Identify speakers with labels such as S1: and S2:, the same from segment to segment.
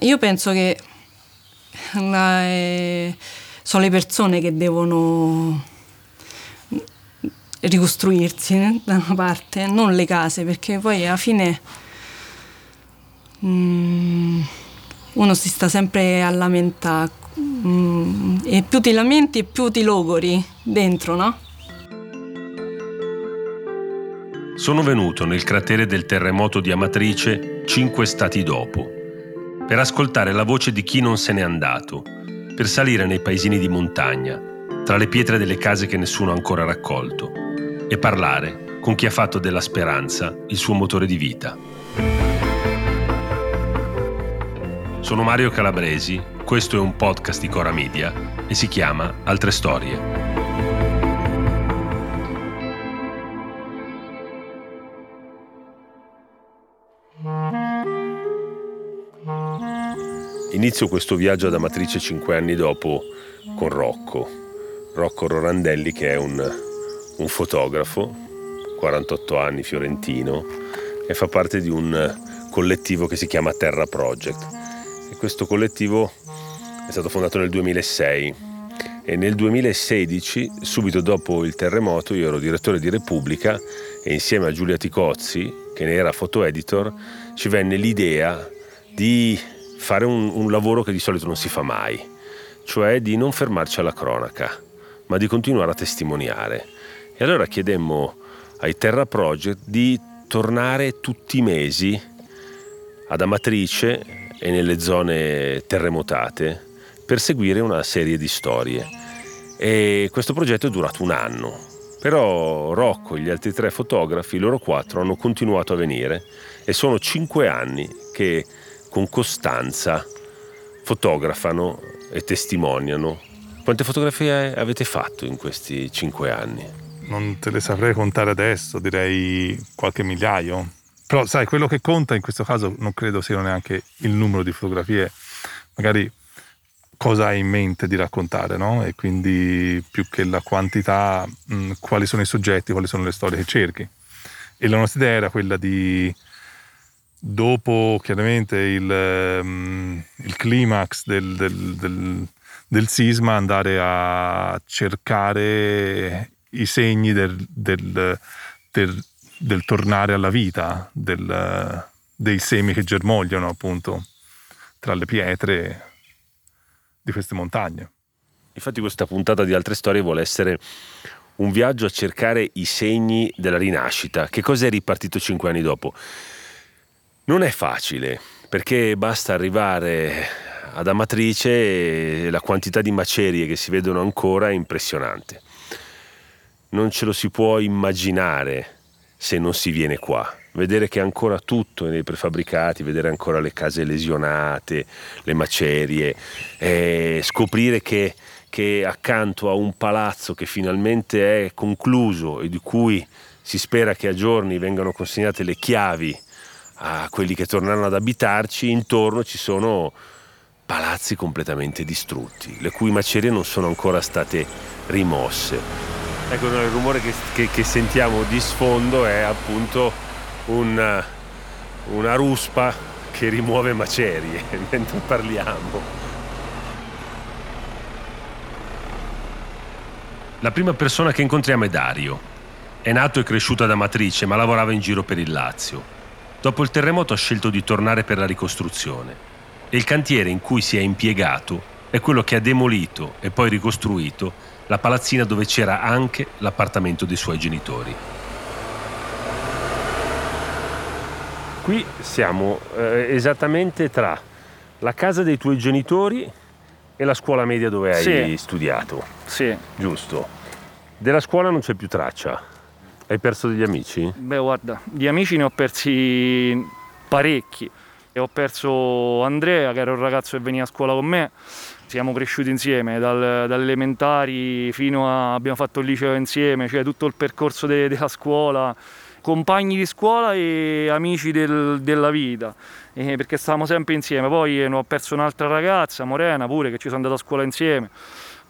S1: io penso che la, eh, sono le persone che devono ricostruirsi eh, da una parte, non le case, perché poi alla fine mm, uno si sta sempre a lamentare mm, e più ti lamenti più ti logori dentro, no?
S2: Sono venuto nel cratere del terremoto di Amatrice cinque stati dopo, per ascoltare la voce di chi non se n'è andato, per salire nei paesini di montagna, tra le pietre delle case che nessuno ha ancora raccolto, e parlare con chi ha fatto della speranza il suo motore di vita. Sono Mario Calabresi, questo è un podcast di Cora Media e si chiama Altre Storie. Inizio questo viaggio ad Amatrice cinque anni dopo con Rocco, Rocco Rorandelli che è un, un fotografo, 48 anni, fiorentino, e fa parte di un collettivo che si chiama Terra Project. E questo collettivo è stato fondato nel 2006 e nel 2016, subito dopo il terremoto, io ero direttore di Repubblica e insieme a Giulia Ticozzi, che ne era foto editor, ci venne l'idea di fare un, un lavoro che di solito non si fa mai, cioè di non fermarci alla cronaca, ma di continuare a testimoniare. E allora chiedemmo ai Terra Project di tornare tutti i mesi ad Amatrice e nelle zone terremotate per seguire una serie di storie. E questo progetto è durato un anno, però Rocco e gli altri tre fotografi, loro quattro, hanno continuato a venire e sono cinque anni che con costanza fotografano e testimoniano. Quante fotografie avete fatto in questi cinque anni?
S3: Non te le saprei contare adesso, direi qualche migliaio. Però sai, quello che conta in questo caso non credo sia neanche il numero di fotografie, magari cosa hai in mente di raccontare, no? E quindi più che la quantità, mh, quali sono i soggetti, quali sono le storie che cerchi. E la nostra idea era quella di dopo chiaramente il, um, il climax del, del, del, del, sisma andare a cercare i segni del, tornare alla vita, dei semi che germogliano appunto tra le pietre di queste montagne.
S2: Infatti questa puntata di altre storie vuole essere un viaggio a cercare i segni della rinascita. Che cosa è ripartito cinque anni dopo? Non è facile perché basta arrivare ad Amatrice e la quantità di macerie che si vedono ancora è impressionante. Non ce lo si può immaginare se non si viene qua. Vedere che ancora tutto è nei prefabbricati, vedere ancora le case lesionate, le macerie, scoprire che, che accanto a un palazzo che finalmente è concluso e di cui si spera che a giorni vengano consegnate le chiavi a quelli che torneranno ad abitarci, intorno ci sono palazzi completamente distrutti, le cui macerie non sono ancora state rimosse. Ecco, il rumore che, che, che sentiamo di sfondo è appunto un, una ruspa che rimuove macerie mentre parliamo. La prima persona che incontriamo è Dario. È nato e cresciuto ad Amatrice, ma lavorava in giro per il Lazio. Dopo il terremoto ha scelto di tornare per la ricostruzione e il cantiere in cui si è impiegato è quello che ha demolito e poi ricostruito la palazzina dove c'era anche l'appartamento dei suoi genitori. Qui siamo eh, esattamente tra la casa dei tuoi genitori e la scuola media dove hai sì. studiato.
S4: Sì.
S2: Giusto. Della scuola non c'è più traccia. Hai perso degli amici?
S4: Beh, guarda, di amici ne ho persi parecchi. E ho perso Andrea, che era un ragazzo che veniva a scuola con me. Siamo cresciuti insieme, dal, elementari fino a... abbiamo fatto il liceo insieme, cioè tutto il percorso de, della scuola. Compagni di scuola e amici del, della vita, eh, perché stavamo sempre insieme. Poi ne ho perso un'altra ragazza, Morena pure, che ci sono andato a scuola insieme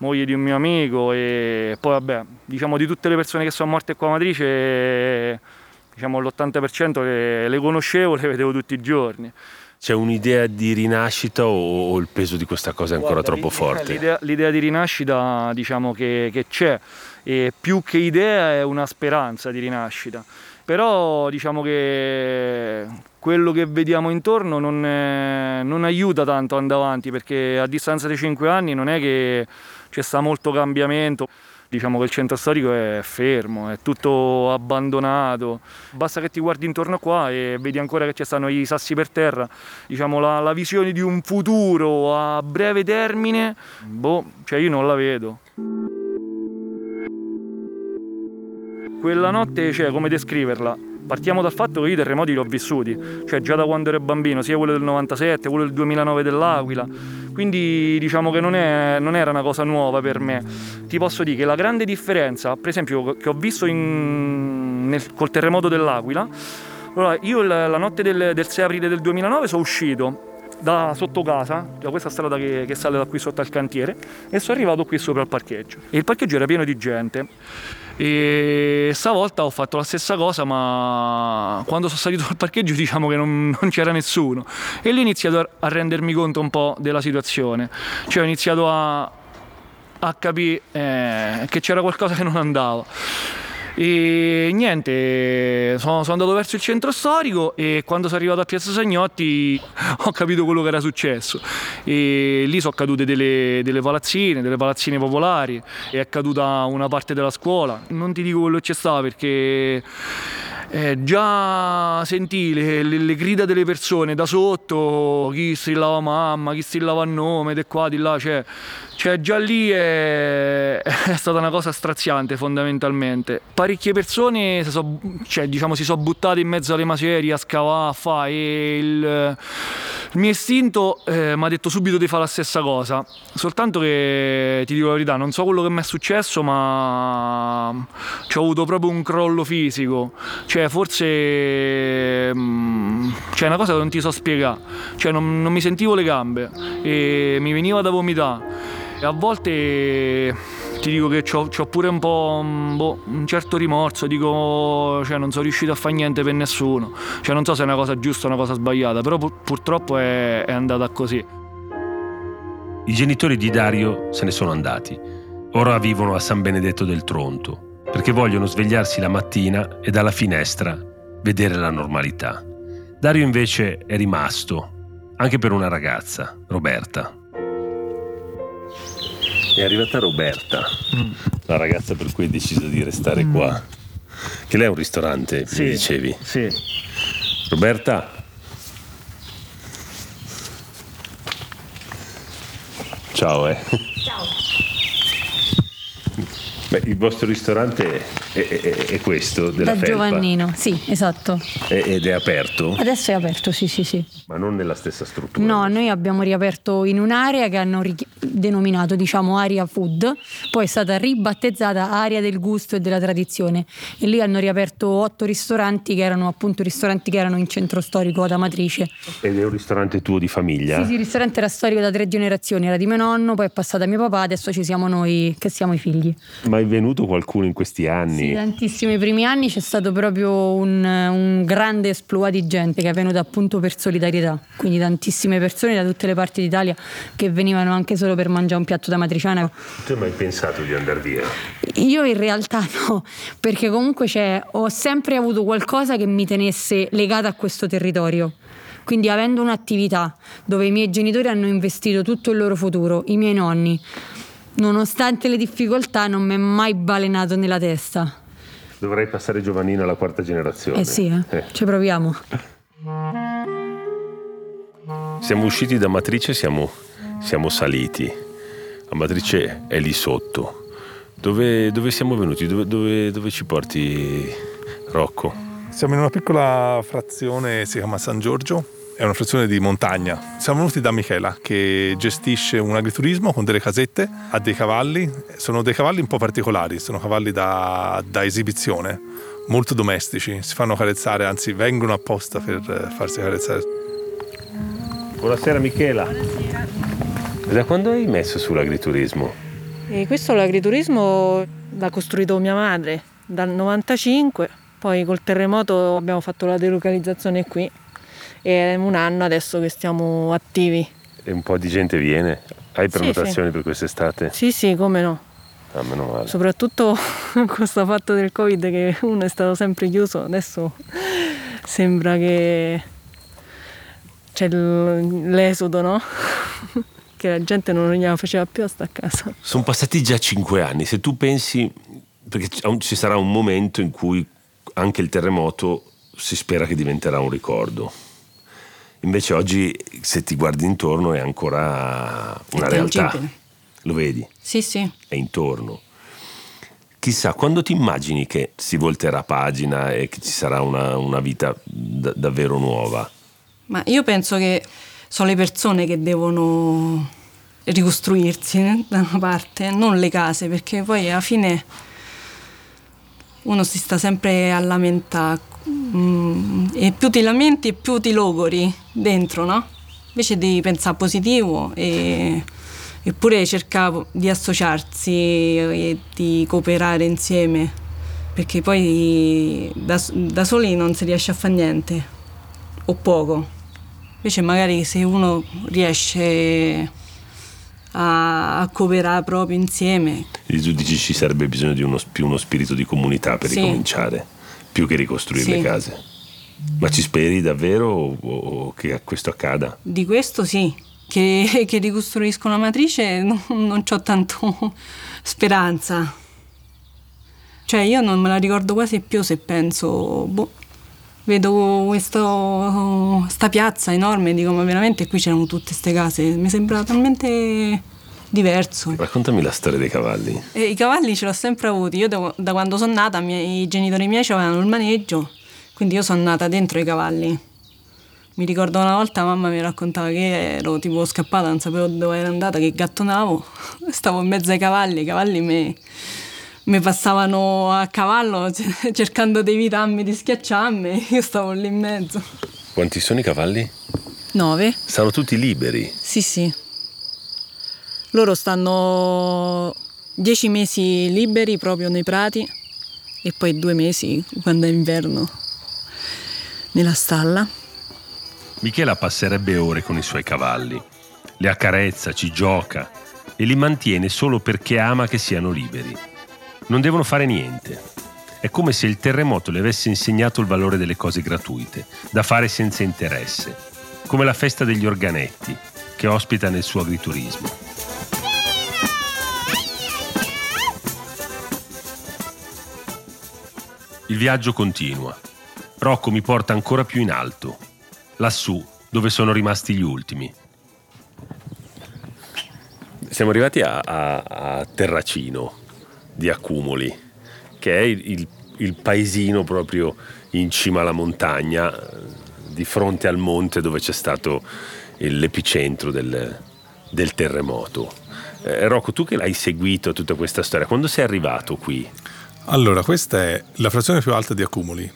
S4: moglie di un mio amico e poi vabbè, diciamo di tutte le persone che sono morte qua a Matrice, diciamo l'80% le, le conoscevo, le vedevo tutti i giorni.
S2: c'è un'idea di rinascita o, il peso di questa cosa è ancora Guarda, troppo forte?
S4: L'idea, l'idea, di rinascita diciamo che, che c'è e più che idea è una speranza di rinascita però diciamo che quello che vediamo intorno non, è, non aiuta tanto andare avanti perché a distanza di 5 anni non è che c'è sta molto cambiamento diciamo che il centro storico è fermo, è tutto abbandonato. Basta che ti guardi intorno qua e vedi ancora che ci stanno i sassi per terra. Diciamo la, la visione di un futuro a breve termine, boh, cioè io non la vedo. Quella notte, cioè, come descriverla? Partiamo dal fatto che io i terremoti li ho vissuti, cioè già da quando ero bambino, sia quello del 97, quello del 2009 dell'Aquila, quindi diciamo che non, è, non era una cosa nuova per me. Ti posso dire che la grande differenza, per esempio, che ho visto in, nel, col terremoto dell'Aquila, allora, io la, la notte del, del 6 aprile del 2009 sono uscito da sotto casa, da questa strada che, che, sale da qui sotto al cantiere, e sono arrivato qui sopra al parcheggio. E il parcheggio era pieno di gente. E stavolta ho fatto la stessa cosa, ma quando sono salito al parcheggio diciamo che non, non c'era nessuno. E lì ho iniziato a rendermi conto un po' della situazione. Cioè ho iniziato a, a capire eh, che c'era qualcosa che non andava. E niente, sono, sono, andato verso il centro storico e quando sono arrivato a Piazza Sagnotti ho capito quello che era successo. E lì sono cadute delle, delle palazzine, delle palazzine popolari, è caduta una parte della scuola. Non ti dico quello che c'è stato perché eh, già sentì le, le, le, grida delle persone da sotto, chi strillava mamma, chi strillava nome, di qua, di là, cioè, cioè già lì è, è, stata una cosa straziante fondamentalmente. Parecchie persone si sono cioè, diciamo, sono buttate in mezzo alle macerie a scavare, a fare e il il mio istinto eh, mi ha detto subito di fare la stessa cosa, soltanto che ti dico la verità, non so quello che mi è successo, ma ci ho avuto proprio un crollo fisico, cioè forse mm, c'è una cosa che non ti so spiegare, cioè non, non mi sentivo le gambe e mi veniva da vomitare. E a volte ti dico che ho pure un po' mm, boh, un certo rimorso, dico, cioè non sono riuscito a fare niente per nessuno, cioè non so se è una cosa giusta o una cosa sbagliata, però pur, purtroppo è, è andata così.
S2: I genitori di Dario se ne sono andati. Ora vivono a San Benedetto del Tronto, perché vogliono svegliarsi la mattina e dalla finestra vedere la normalità. Dario invece è rimasto, anche per una ragazza, Roberta. È arrivata Roberta, mm. la ragazza per cui hai deciso di restare mm. qua. Che lei è un ristorante, sì, mi dicevi.
S4: Sì.
S2: Roberta. Ciao, eh.
S5: Ciao.
S2: Beh, il vostro ristorante è, è, è questo della
S5: da
S2: Felpa.
S5: Giovannino, sì, esatto.
S2: ed è aperto?
S5: Adesso è aperto, sì, sì, sì.
S2: Ma non nella stessa struttura?
S5: No, noi abbiamo riaperto in un'area che hanno ri- denominato, diciamo, area food, poi è stata ribattezzata area del gusto e della tradizione e lì hanno riaperto otto ristoranti che erano appunto ristoranti che erano in centro storico ad Amatrice.
S2: Ed è un ristorante tuo di famiglia?
S5: Sì, sì, il ristorante era storico da tre generazioni, era di mio nonno, poi è passato a mio papà, adesso ci siamo noi che siamo i figli.
S2: Ma è venuto qualcuno in questi anni?
S5: Sì, tantissimo. I primi anni c'è stato proprio un, un grande esploit di gente che è venuta appunto per solidarietà. Quindi tantissime persone da tutte le parti d'Italia che venivano anche solo per mangiare un piatto da matriciana.
S2: Tu hai mai pensato di andare via?
S5: Io in realtà no, perché comunque ho sempre avuto qualcosa che mi tenesse legata a questo territorio. Quindi avendo un'attività dove i miei genitori hanno investito tutto il loro futuro, i miei nonni, nonostante le difficoltà non mi è mai balenato nella testa.
S2: Dovrei passare Giovannino alla quarta generazione.
S5: Eh sì, eh. Eh. ci proviamo.
S2: Siamo usciti da Matrice, siamo, siamo saliti. La Matrice è lì sotto. Dove, dove siamo venuti? Dove, dove, dove ci porti Rocco?
S3: Siamo in una piccola frazione, si chiama San Giorgio, è una frazione di montagna. Siamo venuti da Michela che gestisce un agriturismo con delle casette, ha dei cavalli, sono dei cavalli un po' particolari, sono cavalli da, da esibizione, molto domestici, si fanno carezzare, anzi vengono apposta per farsi carezzare.
S2: Buonasera Michela.
S6: Buonasera.
S2: Da quando hai messo sull'agriturismo?
S6: E questo l'agriturismo l'ha costruito mia madre dal 95, poi col terremoto abbiamo fatto la delocalizzazione qui è un anno adesso che stiamo attivi.
S2: E un po' di gente viene? Hai prenotazioni
S6: sì.
S2: per quest'estate?
S6: Sì, sì, come no.
S2: Ah, meno male.
S6: Soprattutto con questo fatto del Covid che uno è stato sempre chiuso, adesso sembra che c'è l'esodo, no? che la gente non gliela faceva più a sta a casa.
S2: Sono passati già cinque anni, se tu pensi, perché ci sarà un momento in cui anche il terremoto si spera che diventerà un ricordo. Invece oggi, se ti guardi intorno, è ancora una
S1: È
S2: realtà. Lo vedi?
S1: Sì, sì.
S2: È intorno. Chissà, quando ti immagini che si volterà pagina e che ci sarà una, una vita da- davvero nuova?
S1: Ma io penso che sono le persone che devono ricostruirsi eh, da una parte, non le case, perché poi alla fine uno si sta sempre a lamentare mm, e più ti lamenti e più ti logori dentro, no? Invece devi pensare positivo e, eppure cercare di associarsi e di cooperare insieme, perché poi da, da soli non si riesce a fare niente o poco. Invece magari se uno riesce a, a cooperare proprio insieme,
S2: Quindi tu dici ci sarebbe bisogno di uno, più uno spirito di comunità per
S1: Sì.
S2: ricominciare, più che ricostruire
S1: Sì.
S2: le case. Ma ci speri davvero o, o che questo accada?
S1: di questo sì, che, che ricostruiscono la matrice non, non ho tanto speranza. Cioè io non me la ricordo quasi più se penso, boh, vedo questo, sta piazza enorme, dico ma veramente qui c'erano tutte queste case, mi sembra talmente diverso.
S2: Raccontami la storia dei cavalli.
S1: E I cavalli ce l'ho sempre avuti. Io da, da quando sono nata, i miei- i genitori miei avevano il maneggio, quindi io sono nata dentro i cavalli. Mi ricordo una volta mamma mi raccontava che ero tipo scappata, non sapevo dove era andata, che gattonavo, stavo in mezzo ai cavalli, i cavalli mi, mi passavano a cavallo cercando di evitarmi, di schiacciarmi, io stavo lì in mezzo.
S2: Quanti sono i cavalli?
S6: Nove?
S2: Stanno tutti liberi.
S6: Sì, sì. Loro stanno dieci mesi liberi proprio nei prati e poi due mesi quando è inverno nella stalla.
S2: Michela passerebbe ore con i suoi cavalli. Li accarezza, ci gioca e li mantiene solo perché ama che siano liberi. Non devono fare niente. È come se il terremoto le avesse insegnato il valore delle cose gratuite, da fare senza interesse, come la festa degli organetti, che ospita nel suo agriturismo. Il viaggio continua. Rocco mi porta ancora più in alto, lassù dove sono rimasti gli ultimi. Siamo arrivati a, a- a Terracino di Accumoli, che è il, il- il paesino proprio in cima alla montagna, di fronte al monte dove c'è stato l'epicentro del, del terremoto. Eh, Rocco, tu che l'hai seguito tutta questa storia, quando sei arrivato qui?
S3: Allora, questa è la frazione più alta di accumuli.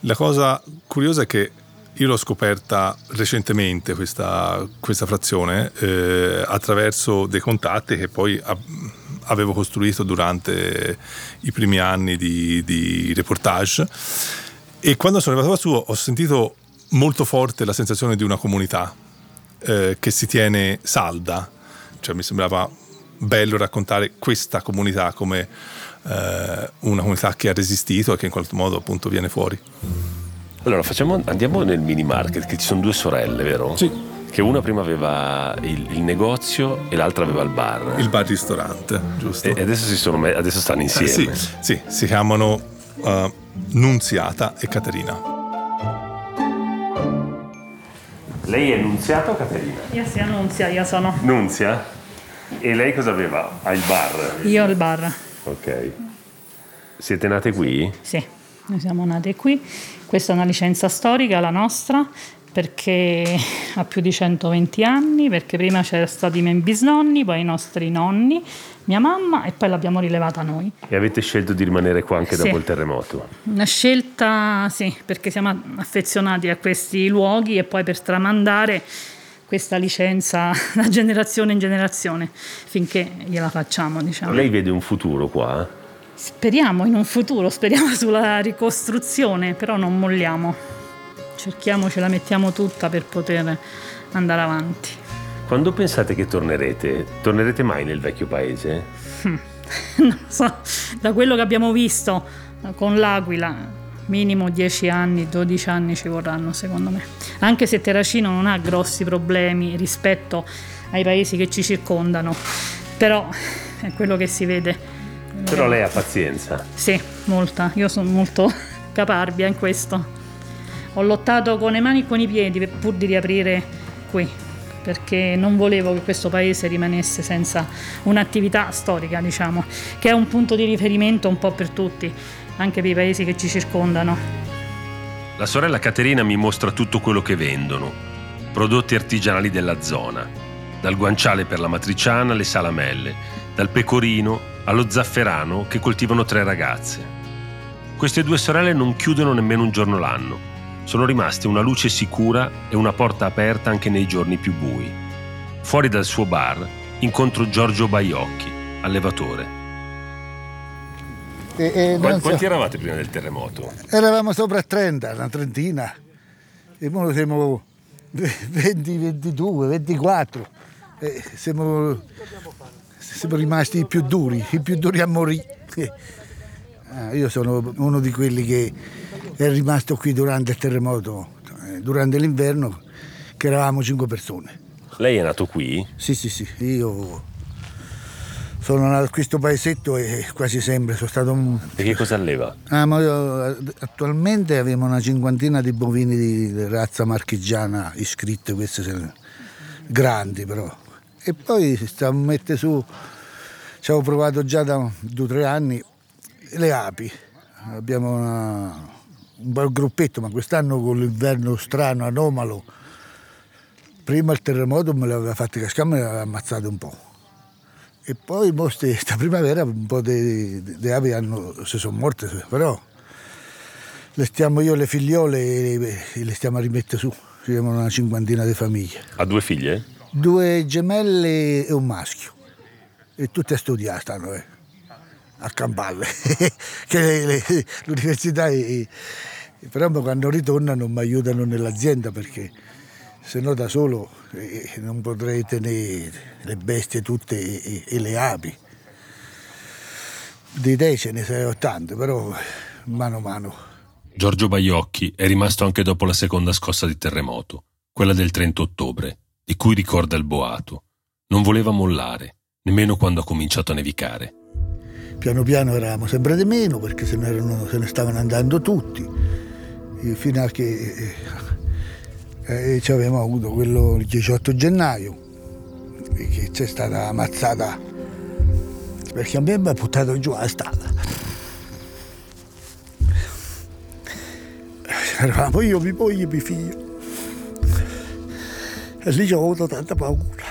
S3: La cosa curiosa è che io l'ho scoperta recentemente, questa, questa frazione, eh, attraverso dei contatti che poi avevo costruito durante i primi anni di, di reportage. E quando sono arrivato lassù ho sentito molto forte la sensazione di una comunità eh, che si tiene salda. Cioè mi sembrava bello raccontare questa comunità come eh, una comunità che ha resistito e che in qualche modo appunto viene fuori.
S2: Allora, facciamo- andiamo nel mini market, che ci sono due sorelle, vero?
S3: Sì.
S2: Che una prima aveva il, il negozio e l'altra aveva il bar.
S3: Il bar-ristorante, giusto?
S2: E adesso, si sono adesso stanno
S3: Eh,
S2: insieme.
S3: sì, sì, si chiamano eh, Nunziata e Caterina.
S2: Lei è Nunziata o Caterina?
S7: Io si Annunzia, io sono.
S2: Nunzia? E lei cosa aveva? Ha il bar?
S7: Io il bar.
S2: Ok. Siete nate qui?
S7: Sì, noi siamo nate qui. Questa è una licenza storica, la nostra, perché ha più di 120 anni, perché prima c'erano stati i miei bisnonni, poi i nostri nonni, mia mamma e poi l'abbiamo rilevata noi.
S2: E avete scelto di rimanere qua anche
S7: Sì.
S2: dopo il terremoto?
S7: Una scelta, sì, perché siamo affezionati a questi luoghi e poi per tramandare questa licenza da generazione in generazione finché gliela facciamo, diciamo.
S2: Lei vede un futuro qua?
S7: Speriamo in un futuro, speriamo sulla ricostruzione, però non molliamo. cerchiamo, ce la mettiamo tutta per poter andare avanti.
S2: Quando pensate che tornerete? Tornerete mai nel vecchio paese?
S7: non so, da quello che abbiamo visto con l'Aquila, minimo 10 anni, 12 anni ci vorranno secondo me. Anche se Terracino non ha grossi problemi rispetto ai paesi che ci circondano, però è quello che si vede.
S2: Però lei ha pazienza.
S7: Sì, molta. Io sono molto caparbia in questo. Ho lottato con le mani e con i piedi pur di riaprire qui, perché non volevo che questo paese rimanesse senza un'attività storica, diciamo, che è un punto di riferimento un po' per tutti, anche per i paesi che ci circondano.
S2: La sorella Caterina mi mostra tutto quello che vendono, prodotti artigianali della zona, dal guanciale per la matriciana alle salamelle, dal pecorino allo zafferano che coltivano tre ragazze. Queste due sorelle non chiudono nemmeno un giorno l'anno. Sono rimaste una luce sicura e una porta aperta anche nei giorni più bui. Fuori dal suo bar incontro Giorgio Baiocchi, allevatore.
S8: E, e so-
S2: Quanti eravate prima del terremoto?
S8: Eravamo sopra 30, una trentina. E ora siamo 20, 22, 24. E siamo, siamo rimasti i più duri, i più duri a morire. Ah, Io sono uno di quelli che è rimasto qui durante il terremoto, eh, durante l'inverno, che eravamo cinque persone.
S2: Lei è nato qui?
S8: Sì, sì, sì, io sono nato in questo paesetto e quasi sempre sono stato un,
S2: E che cosa alleva?
S8: Ah, io, attualmente abbiamo una cinquantina di bovini di, razza marchigiana iscritti, questi sono grandi però. E poi si sta a mettere su, ci avevo provato già da due o tre anni, le api. Abbiamo una- un bel gruppetto, ma quest'anno con l'inverno strano, anomalo, prima il terremoto me l'aveva fatto cascare, me l'aveva ammazzato un po'. E poi mo ste- sta primavera un po' di, di- api hanno- si sono morte, però le stiamo io le figliole e, e le stiamo a rimettere su. Siamo una cinquantina di famiglie.
S2: Ha due figlie?
S8: Due gemelle e un maschio. E tutte a studiare stanno, eh, a Campalle. che le- le- l'università è, però quando ritornano mi aiutano nell'azienda perché se no da solo eh, non potrei tenere le bestie tutte e, e- le api. Di idee ce ne sarebbero tante, però mano a mano.
S2: Giorgio Baiocchi è rimasto anche dopo la seconda scossa di terremoto, quella del 30 ottobre, di cui ricorda il boato. Non voleva mollare, nemmeno quando ha cominciato a nevicare.
S8: Piano piano eravamo sempre di meno perché se ne, erano- se ne stavano andando tutti, fino a che eh, eh, ci avevamo avuto quello il 18 gennaio, e che c'è stata ammazzata perché a me mi ha buttato giù la stalla. Eravamo io, mia moglie e mio figlio. E lì ci ho avuto tanta paura.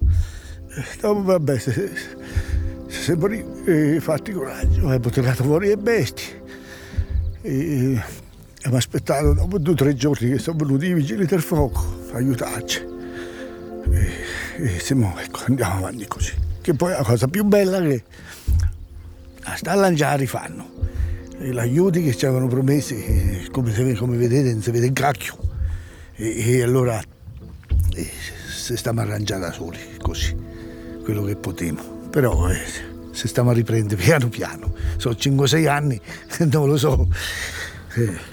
S8: Eh, Dopo vabbè, se, se, se sempre eh, fatti coraggio, abbiamo tirato fuori le bestie. E, e mi aspettato dopo due o tre giorni che sono venuti i vigili del fuoco a aiutarci. E, e siamo, ecco, andiamo avanti così. Che poi la cosa più bella che a stalla già rifanno. E l'aiuti che ci avevano promesso, come, se- come vedete, non si vede un cacchio. E, e allora eh, se stiamo arrangiando da soli, così, quello che potremo. Però eh, se stiamo a riprendere piano piano, sono 5-6 anni, non lo so.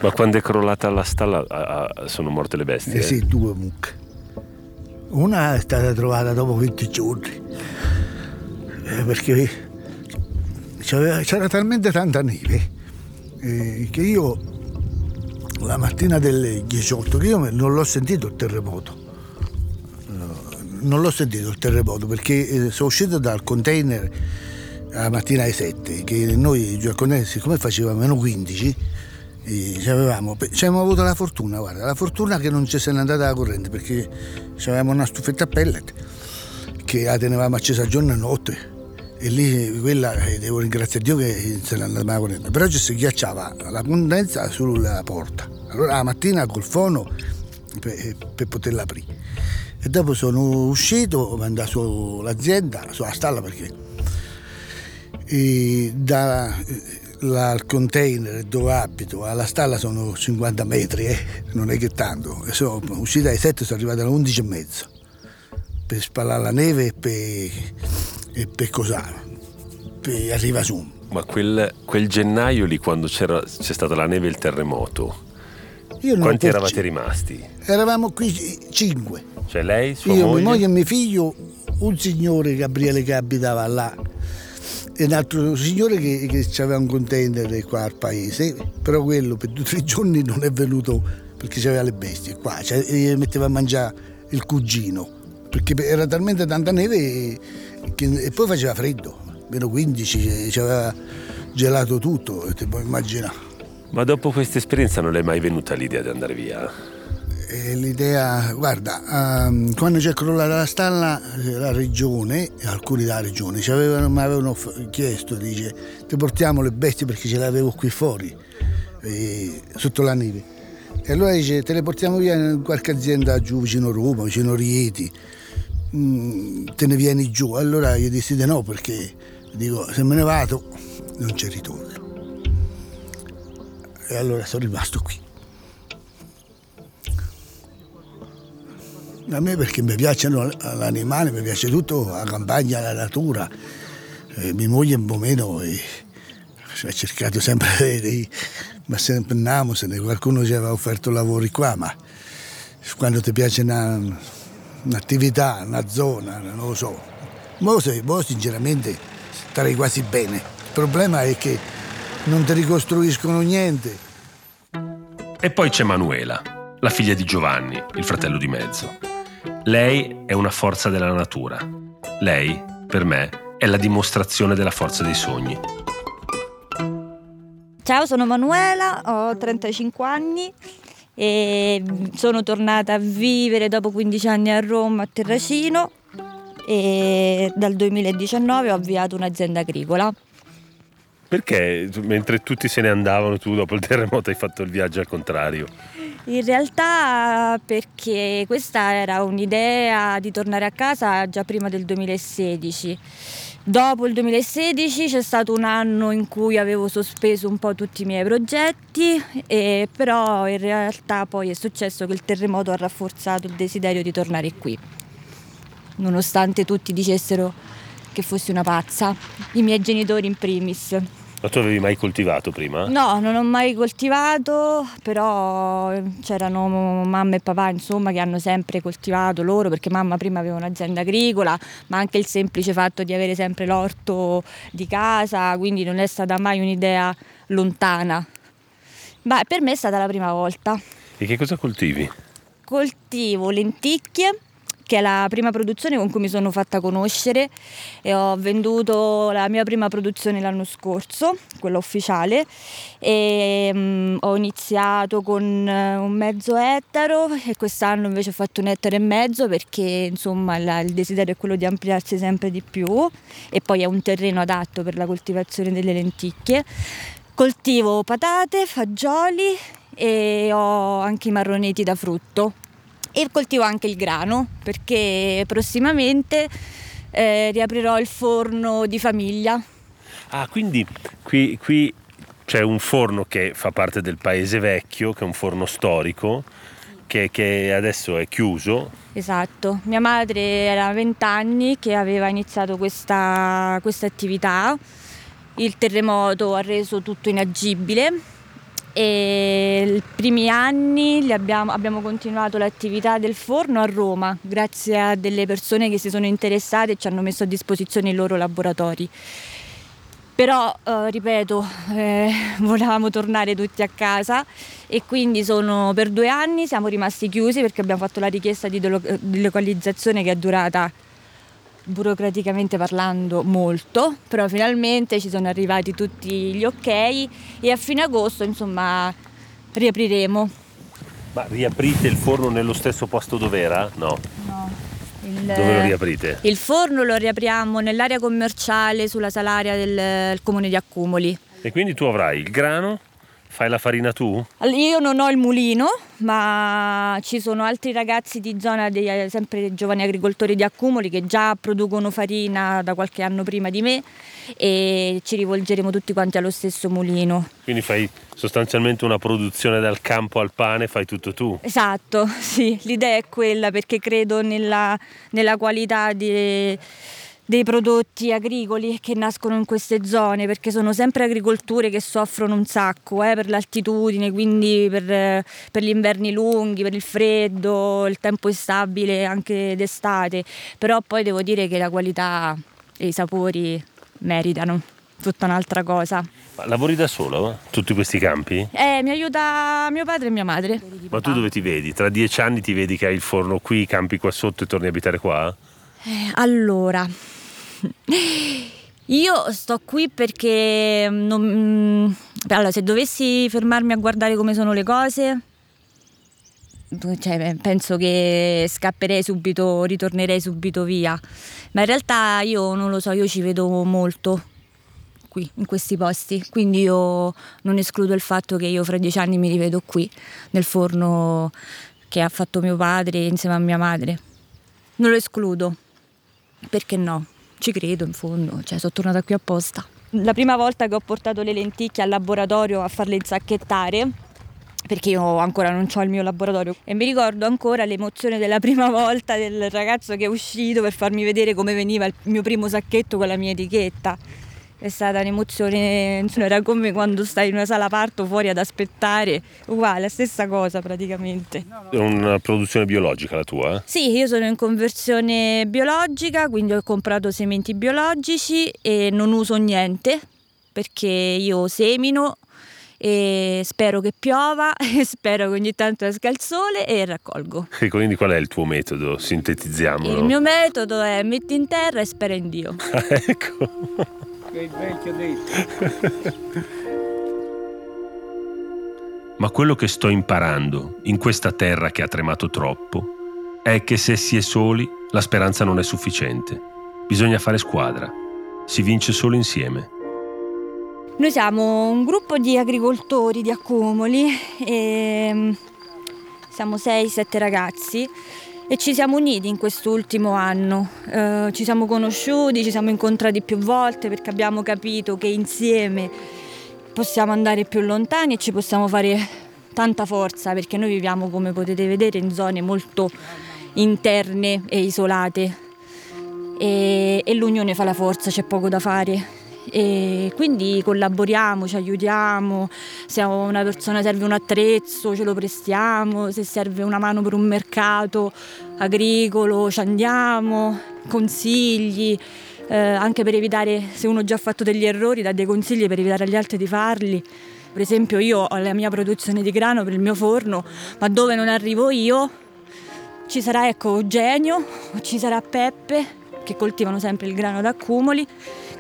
S2: Ma quando è crollata la stalla ah, ah, sono morte le bestie?
S8: eh sì, due mucche. Una è stata trovata dopo 20 giorni, eh, perché c'era talmente tanta neve eh, che io la mattina del 18, che io non l'ho sentito il terremoto, non l'ho sentito il terremoto perché eh, sono uscito dal container la mattina alle 7, che noi giù al container, siccome faceva meno 15, eh, ci ci avevamo avuto la fortuna, guarda, la fortuna che non ci se n'è andata la corrente perché avevamo una stufetta a pellet che la tenevamo accesa giorno e notte e lì quella eh, devo ringraziare Dio che se n'è andata la corrente, però ci si ghiacciava la condensa sulla porta. Allora la mattina col fono per, per poterla aprire. E dopo sono uscito, sono andato sull'azienda, sulla stalla perché e da, la, il container dove abito alla stalla sono 50 metri, eh? non è che tanto. E sono uscita alle 7 sono arrivata alle 11 e mezzo per spallare la neve e per, e per cos'ha, per arrivare su.
S2: Ma quel, quel gennaio lì quando c'era, c'è stata la neve e il terremoto, quanti eravate
S8: perci-
S2: rimasti?
S8: Eravamo qui cinque.
S2: Cioè lei, sua
S8: Io,
S2: moglie?
S8: mia moglie e mio figlio, un signore Gabriele che abitava là un altro signore che, che aveva un container qua al paese, però quello per due o tre giorni non è venuto perché c'aveva le bestie qua, cioè, metteva a mangiare il cugino, perché era talmente tanta neve che- e poi faceva freddo, meno 15, ci aveva gelato tutto, ti puoi immaginare.
S2: Ma dopo questa esperienza non è mai venuta l'idea di andare via?
S8: E l'idea, guarda, ehm, quando c'è crollata la stalla, eh, la regione, alcuni della regione, avevano, mi avevano f- chiesto, dice, ti portiamo le bestie perché ce le avevo qui fuori, eh, sotto la neve. E allora dice, te le portiamo via in qualche azienda giù vicino Roma, vicino Rieti, Mm, te ne vieni giù. Allora io dissi di no perché dico, se me ne vado non c'è ritorno. E allora sono rimasto qui. A me perché mi piacciono l'animale, mi piace tutto, la campagna, la natura. Eh, mia moglie un po' meno e ha cercato sempre di... Ma se ne penniamo, se ne qualcuno ci aveva offerto lavori qua, ma quando ti piace una, un'attività, una zona, non lo so. Mo sinceramente starei quasi bene. Il problema è che non ti ricostruiscono niente.
S2: E poi c'è Manuela, la figlia di Giovanni, il fratello di mezzo. Lei è una forza della natura. Lei, per me, è la dimostrazione della forza dei sogni.
S9: Ciao, sono Manuela, ho 35 anni e sono tornata a vivere dopo 15 anni a Roma, a Terracino e dal 2019 ho avviato un'azienda agricola.
S2: Perché mentre tutti se ne andavano, tu dopo il terremoto hai fatto il viaggio al contrario?
S9: In realtà perché questa era un'idea di tornare a casa già prima del 2016. Dopo il 2016 c'è stato un anno in cui avevo sospeso un po' tutti i miei progetti, però in realtà poi è successo che il terremoto ha rafforzato il desiderio di tornare qui. Nonostante tutti dicessero che fossi una pazza, i miei genitori in primis.
S2: Ma tu avevi mai coltivato prima?
S9: No, non ho mai coltivato, però c'erano mamma e papà insomma che hanno sempre coltivato loro perché mamma prima aveva un'azienda agricola, ma anche il semplice fatto di avere sempre l'orto di casa, quindi non è stata mai un'idea lontana. Ma per me è stata la prima volta.
S2: E che cosa coltivi?
S9: Coltivo lenticchie, che è la prima produzione con cui mi sono fatta conoscere e ho venduto la mia prima produzione l'anno scorso, quella ufficiale, e mm, ho iniziato con eh, un mezzo ettaro e quest'anno invece ho fatto un ettaro e mezzo perché insomma la- il desiderio è quello di ampliarsi sempre di più e poi è un terreno adatto per la coltivazione delle lenticchie. Coltivo patate, fagioli e ho anche i marroneti da frutto e coltivo anche il grano perché prossimamente eh, riaprirò il forno di famiglia.
S2: Ah, quindi qui, qui c'è un forno che fa parte del paese vecchio, che è un forno storico, che, che adesso è chiuso.
S9: Esatto, mia madre era 20 anni che aveva iniziato questa, questa attività, il terremoto ha reso tutto inagibile e i primi anni abbiamo, abbiamo continuato l'attività del forno a Roma grazie a delle persone che si sono interessate e ci hanno messo a disposizione i loro laboratori. Però, eh, ripeto, eh, volevamo tornare tutti a casa e quindi sono, per due anni siamo rimasti chiusi perché abbiamo fatto la richiesta di, delo- localizzazione che è durata burocraticamente parlando molto, però finalmente ci sono arrivati tutti gli ok e a fine agosto insomma riapriremo.
S2: Ma riaprite il forno nello stesso posto dove era? No.
S9: Il,
S2: Dove lo riaprite?
S9: il forno lo riapriamo nell'area commerciale sulla salaria del, del comune di Accumoli.
S2: E quindi tu avrai il grano, Fai la farina tu?
S9: Io non ho il mulino, ma ci sono altri ragazzi di zona, dei, sempre dei giovani agricoltori di accumuli che già producono farina da qualche anno prima di me e ci rivolgeremo tutti quanti allo stesso mulino.
S2: Quindi fai sostanzialmente una produzione dal campo al pane, fai tutto tu?
S9: Esatto, sì, l'idea è quella perché credo nella, nella qualità di dei prodotti agricoli che nascono in queste zone perché sono sempre agricolture che soffrono un sacco eh, per l'altitudine, quindi per, per, gli inverni lunghi, per il freddo, il tempo instabile anche d'estate, però poi devo dire che la qualità e i sapori meritano tutta un'altra cosa.
S2: Ma lavori da solo? Tutti questi campi?
S9: Eh, mi aiuta mio padre e mia madre.
S2: Ma tu dove ti vedi? Tra dieci anni ti vedi che hai il forno qui, campi qua sotto e torni a abitare qua?
S9: Eh, allora, io sto qui perché non, mm, allora, se dovessi fermarmi a guardare come sono le cose, cioè, penso che scapperei subito, ritornerei subito via. Ma in realtà io non lo so, io ci vedo molto qui, in questi posti. Quindi io non escludo il fatto che io fra dieci anni mi rivedo qui, nel forno che ha fatto mio padre insieme a mia madre. Non lo escludo. Perché no? Ci credo in fondo, cioè sono tornata qui apposta. La prima volta che ho portato le lenticchie al laboratorio a farle insacchettare, perché io ancora non ho il mio laboratorio e mi ricordo ancora l'emozione della prima volta del ragazzo che è uscito per farmi vedere come veniva il mio primo sacchetto con la mia etichetta è stata un'emozione, era come quando stai in una sala parto fuori ad aspettare, uguale, la stessa cosa praticamente.
S2: È una produzione biologica la tua?
S9: Sì, io sono in conversione biologica, quindi ho comprato sementi biologici e non uso niente perché io semino e spero che piova e spero che ogni tanto esca il sole e raccolgo.
S2: E quindi qual è il tuo metodo? Sintetizziamolo.
S9: Il mio metodo è metti in terra e spera in Dio.
S2: ecco
S10: che il vecchio detto.
S2: Ma quello che sto imparando in questa terra che ha tremato troppo è che se si è soli la speranza non è sufficiente. Bisogna fare squadra. Si vince solo insieme.
S9: Noi siamo un gruppo di agricoltori di accumuli e mm, siamo 6-7 ragazzi e ci siamo uniti in quest'ultimo anno, eh, ci siamo conosciuti, ci siamo incontrati più volte perché abbiamo capito che insieme possiamo andare più lontani e ci possiamo fare tanta forza perché noi viviamo come potete vedere in zone molto interne e isolate. E, e l'unione fa la forza, c'è poco da fare e quindi collaboriamo, ci aiutiamo, se a una persona serve un attrezzo ce lo prestiamo, se serve una mano per un mercato agricolo ci andiamo, consigli, eh, anche per evitare, se uno già ha fatto degli errori, dà dei consigli per evitare agli altri di farli. Per esempio io ho la mia produzione di grano per il mio forno, ma dove non arrivo io ci sarà ecco Eugenio, ci sarà Peppe che coltivano sempre il grano d'accumuli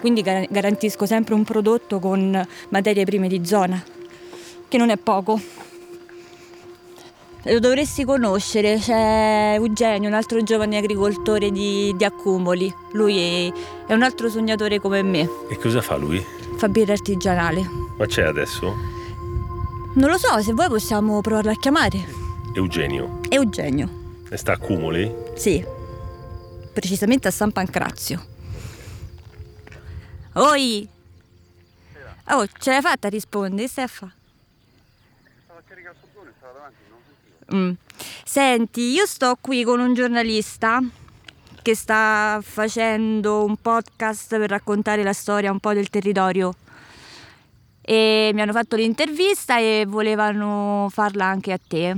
S9: quindi garantisco sempre un prodotto con materie prime di zona, che non è poco. Lo dovresti conoscere, c'è Eugenio, un altro giovane agricoltore di, di accumuli. Lui è, è, un altro sognatore come me.
S2: E cosa fa lui?
S9: Fa birra artigianale.
S2: Ma c'è adesso?
S9: Non lo so, se vuoi possiamo provarlo a chiamare.
S2: Eugenio.
S9: Eugenio.
S2: E sta a Accumuli?
S9: Sì, precisamente a San Pancrazio. Oi! Oh, ce l'hai fatta a rispondere, Steffa? Stava caricando il soppione, stava davanti, non sentivo. Mm. Senti, io sto qui con un giornalista che sta facendo un podcast per raccontare la storia un po' del territorio e mi hanno fatto l'intervista e volevano farla anche a te.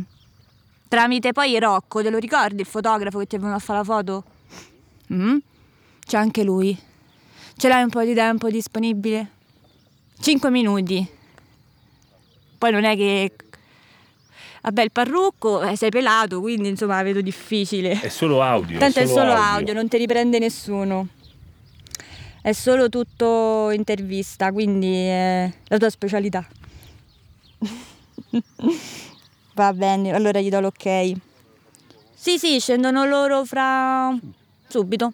S9: Tramite poi Rocco, te lo ricordi il fotografo che ti è venuto a fare la foto? Mm? C'è anche lui. Ce l'hai un po' di tempo disponibile? Cinque minuti. Poi non è che... Vabbè, il parrucco, eh, sei pelato, quindi insomma la vedo difficile.
S2: È solo audio.
S9: Tanto
S2: è solo,
S9: è solo
S2: audio.
S9: audio, non ti riprende nessuno. È solo tutto intervista, quindi è la tua specialità. Va bene, allora gli do l'ok. Sì, sì, scendono loro fra subito.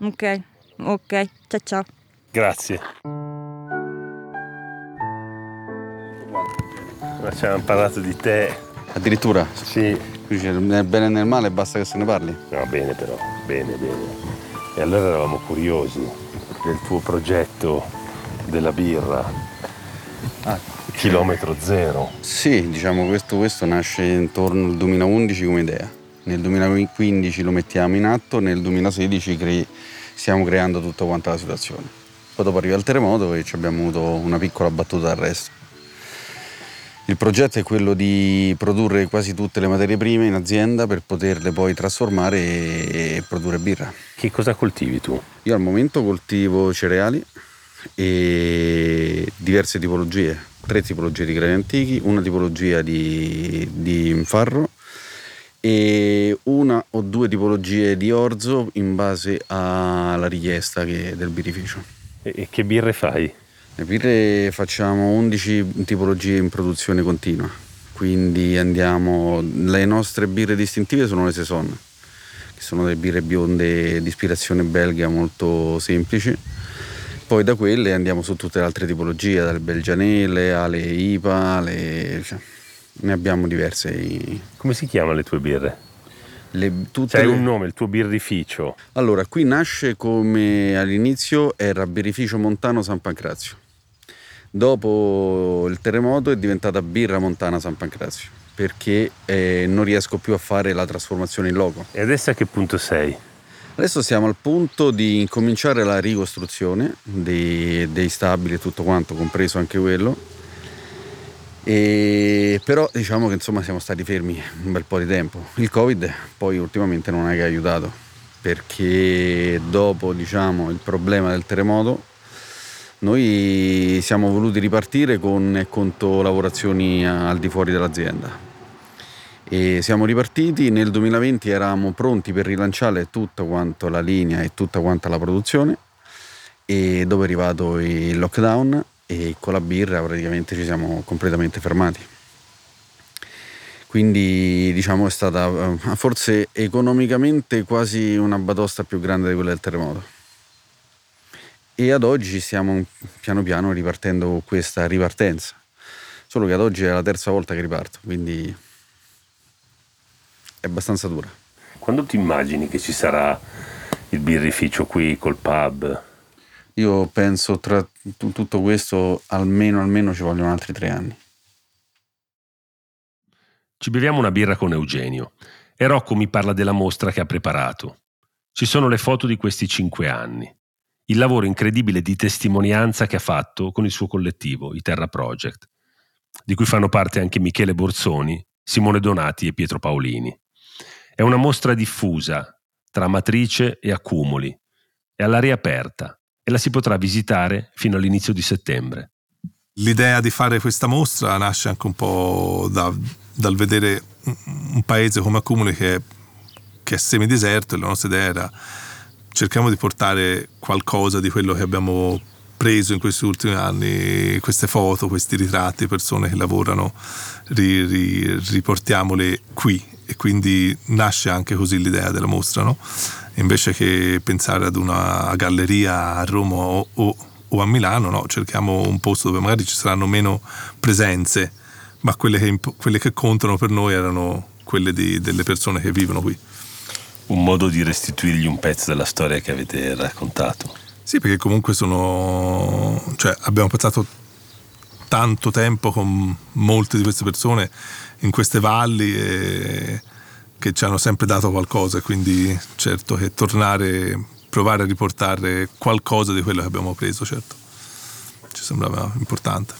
S9: Ok, ok, ciao ciao.
S2: Grazie. Ma ci hanno parlato di te.
S11: Addirittura?
S2: Sì.
S11: C'è nel bene e nel male, basta che se ne parli.
S2: No, bene però, bene, bene. E allora eravamo curiosi del tuo progetto della birra.
S11: Ah.
S2: Chilometro zero.
S11: Sì, diciamo questo, questo nasce intorno al 2011 come idea. Nel 2015 lo mettiamo in atto, nel 2016 cre- stiamo creando tutta quanta la situazione. Poi dopo arriva il terremoto e ci abbiamo avuto una piccola battuta d'arresto. Il progetto è quello di produrre quasi tutte le materie prime in azienda per poterle poi trasformare e produrre birra.
S2: Che cosa coltivi tu?
S11: Io al momento coltivo cereali e diverse tipologie, tre tipologie di grani antichi, una tipologia di, di farro e una o due tipologie di orzo in base alla richiesta che- del birrificio.
S2: E, che birre fai?
S11: Le birre facciamo 11 tipologie in produzione continua, quindi andiamo, le nostre birre distintive sono le Saison, che sono delle birre bionde di ispirazione belga molto semplici. Poi da quelle andiamo su tutte le altre tipologie, dalle belgianelle alle IPA, alle- cioè, ne abbiamo diverse.
S2: Come si chiamano le tue birre?
S11: Le, tutte
S2: C'hai
S11: le-
S2: un nome, il tuo birrificio.
S11: Allora, qui nasce come all'inizio era Birrificio Montano San Pancrazio. Dopo il terremoto è diventata Birra Montana San Pancrazio perché eh, non riesco più a fare la trasformazione in logo.
S2: E adesso a che punto sei?
S11: Adesso siamo al punto di incominciare la ricostruzione dei, dei stabili e tutto quanto, compreso anche quello. E però diciamo che insomma siamo stati fermi un bel po' di tempo. Il Covid poi ultimamente non è che ha aiutato perché dopo diciamo il problema del terremoto noi siamo voluti ripartire con conto lavorazioni al di fuori dell'azienda e siamo ripartiti nel 2020 eravamo pronti per rilanciare tutta quanto la linea e tutta quanta la produzione e dopo è arrivato il lockdown e con la birra praticamente ci siamo completamente fermati quindi diciamo è stata eh, forse economicamente quasi una batosta più grande di quella del terremoto e ad oggi stiamo piano piano ripartendo questa ripartenza solo che ad oggi è la terza volta che riparto quindi è abbastanza dura.
S2: Quando ti immagini che ci sarà il birrificio qui col pub?
S11: Io penso tra tutto questo almeno, almeno ci vogliono altri tre anni.
S2: Ci beviamo una birra con Eugenio e Rocco mi parla della mostra che ha preparato. Ci sono le foto di questi cinque anni. Il lavoro incredibile di testimonianza che ha fatto con il suo collettivo, i Terra Project, di cui fanno parte anche Michele Borzoni, Simone Donati e Pietro Paolini. È una mostra diffusa tra matrice e accumuli. È all'aria aperta e la si potrà visitare fino all'inizio di settembre.
S3: L'idea di fare questa mostra nasce anche un po' da- dal vedere un- paese come Accumuli che che è semideserto e la nostra idea era cerchiamo di portare qualcosa di quello che abbiamo preso in questi ultimi anni, queste foto, questi ritratti, persone che lavorano, ri- ri- riportiamole qui e quindi nasce anche così l'idea della mostra, no? Invece che pensare ad una galleria a Roma o, o- o a Milano, no? cerchiamo un posto dove magari ci saranno meno presenze, ma quelle che, quelle che contano per noi erano quelle di- delle persone che vivono qui.
S2: Un modo di restituirgli un pezzo della storia che avete raccontato.
S3: Sì, perché comunque sono. cioè abbiamo passato tanto tempo con molte di queste persone in queste valli e che ci hanno sempre dato qualcosa, quindi certo che tornare, provare a riportare qualcosa di quello che abbiamo preso, certo. Ci sembrava importante.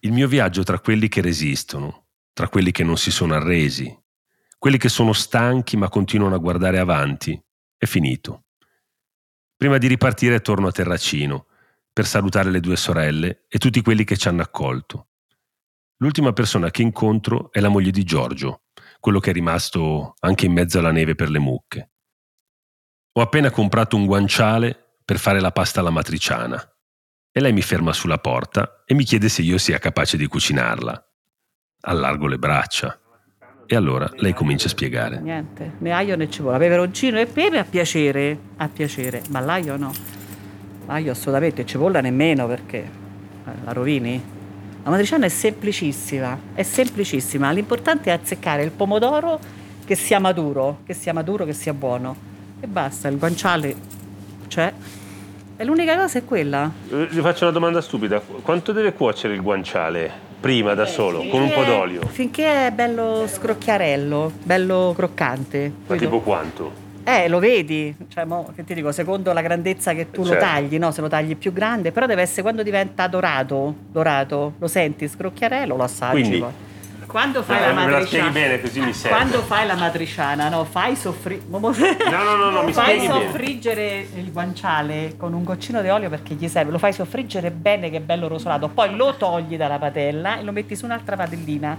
S2: Il mio viaggio tra quelli che resistono, tra quelli che non si sono arresi, quelli che sono stanchi ma continuano a guardare avanti, è finito. Prima di ripartire torno a Terracino per salutare le due sorelle e tutti quelli che ci hanno accolto. L'ultima persona che incontro è la moglie di Giorgio, quello che è rimasto anche in mezzo alla neve per le mucche. Ho appena comprato un guanciale per fare la pasta alla matriciana e lei mi ferma sulla porta e mi chiede se io sia capace di cucinarla. Allargo le braccia. E allora lei comincia a spiegare.
S12: Niente, né aglio né cipolla, peperoncino e pepe a piacere, a piacere, ma l'aglio no. L'aglio assolutamente, cipolla nemmeno perché la rovini. La matriciana è semplicissima, è semplicissima. L'importante è azzeccare il pomodoro che sia maturo, che sia maturo, che sia buono. E basta, il guanciale c'è. E l'unica cosa è quella.
S2: Eh, Gli faccio una domanda stupida. Quanto deve cuocere il guanciale prima da solo, con un po'
S12: Finché-
S2: d'olio?
S12: Finché è bello scrocchiarello, bello croccante.
S2: Ma tipo quanto?
S12: Eh, lo vedi, cioè, mo, che ti dico, secondo la grandezza che tu lo
S2: Certo.
S12: tagli, no? Se lo tagli più grande, però deve essere quando diventa dorato, dorato, lo senti scrocchiarello, lo assaggi.
S2: Quindi-.
S12: Quando fai
S2: Eh,
S12: la matriciana,
S2: bene così mi serve.
S12: quando fai la matriciana, no, fai soffriggere.
S2: No, no, no, no, mi
S12: fai
S2: spieghi bene.
S12: soffriggere il guanciale con un goccino di olio perché gli serve, lo fai soffriggere bene che è bello rosolato, poi lo togli dalla padella e lo metti su un'altra padellina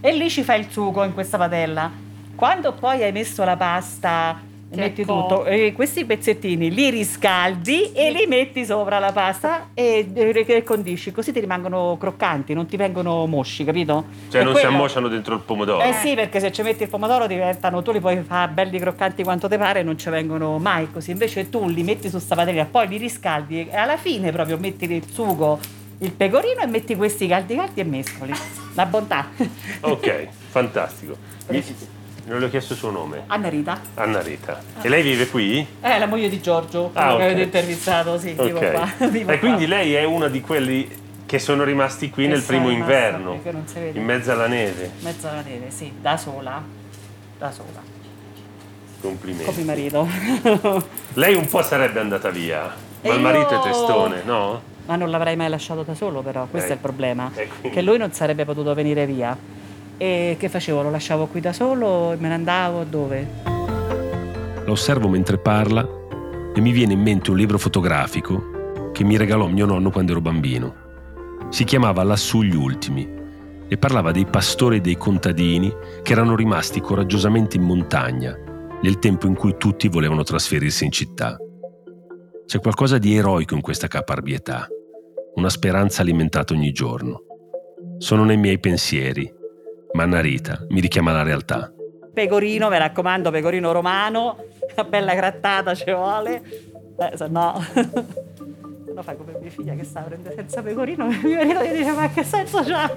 S12: e lì ci fai il sugo in questa padella. Quando poi hai messo la pasta
S5: Che
S12: metti
S5: co-
S12: tutto, e questi pezzettini li riscaldi e li metti sopra la pasta e, e- e condisci, così ti rimangono croccanti, non ti vengono mosci, capito?
S2: Cioè
S12: E
S2: non si
S12: quello-
S2: ammosciano dentro il pomodoro?
S12: eh sì, perché se ci metti il pomodoro diventano, tu li puoi fare belli croccanti quanto ti pare e non ci vengono mai così. Invece tu li metti su sta padella, poi li riscaldi e alla fine proprio metti il sugo, il pecorino e metti questi caldi caldi e mescoli. La bontà.
S2: Ok, fantastico. Non le ho chiesto il suo nome.
S12: Anna Rita.
S2: Anna Rita. E lei vive qui?
S12: È la moglie di Giorgio,
S2: Ah,
S12: quello
S2: ok.
S12: che avete intervistato, sì, vivo
S2: Ok.
S12: qua. vivo
S2: E quindi
S12: qua.
S2: lei è una di quelli che sono rimasti qui
S12: Che
S2: nel primo
S12: rimasta
S2: inverno, in mezzo alla neve.
S12: In mezzo alla neve, sì, da sola. Da sola.
S2: Complimenti.
S12: Con mio marito.
S2: Lei un po' sarebbe andata via, ma
S12: E
S2: il marito
S12: io-
S2: è testone, no?
S12: Ma non l'avrei mai lasciato da solo però, questo
S2: Eh,
S12: è il problema.
S2: e quindi?
S12: Che lui non sarebbe potuto venire via. E che facevo? Lo lasciavo qui da solo e me ne andavo dove?
S13: La osservo mentre parla e mi viene in mente un libro fotografico che mi regalò mio nonno quando ero bambino. Si chiamava Lassù gli ultimi e parlava dei pastori e dei contadini che erano rimasti coraggiosamente in montagna nel tempo in cui tutti volevano trasferirsi in città. C'è qualcosa di eroico in questa caparbietà, una speranza alimentata ogni giorno. Sono nei miei pensieri, ma Anna Rita mi richiama alla realtà.
S12: Pecorino, mi raccomando, pecorino romano, una bella grattata ci vuole. Eh, se no... se no fai come mia figlia che sta a prendere senza pecorino, mio marito gli dice ma che senso c'ha?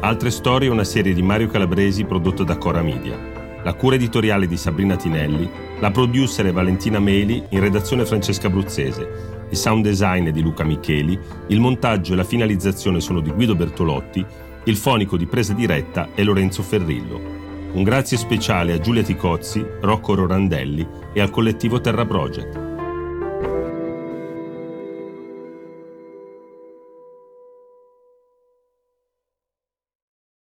S2: Altre storie è una serie di Mario Calabresi prodotto da Cora Media. La cura editoriale di Sabrina Tinelli, la producer è Valentina Meli, in redazione Francesca Bruzzese, il sound design è di Luca Micheli, il montaggio e la finalizzazione sono di Guido Bertolotti, il fonico di presa diretta è Lorenzo Ferrillo. Un grazie speciale a Giulia Ticozzi, Rocco Rorandelli e al collettivo Terra Project.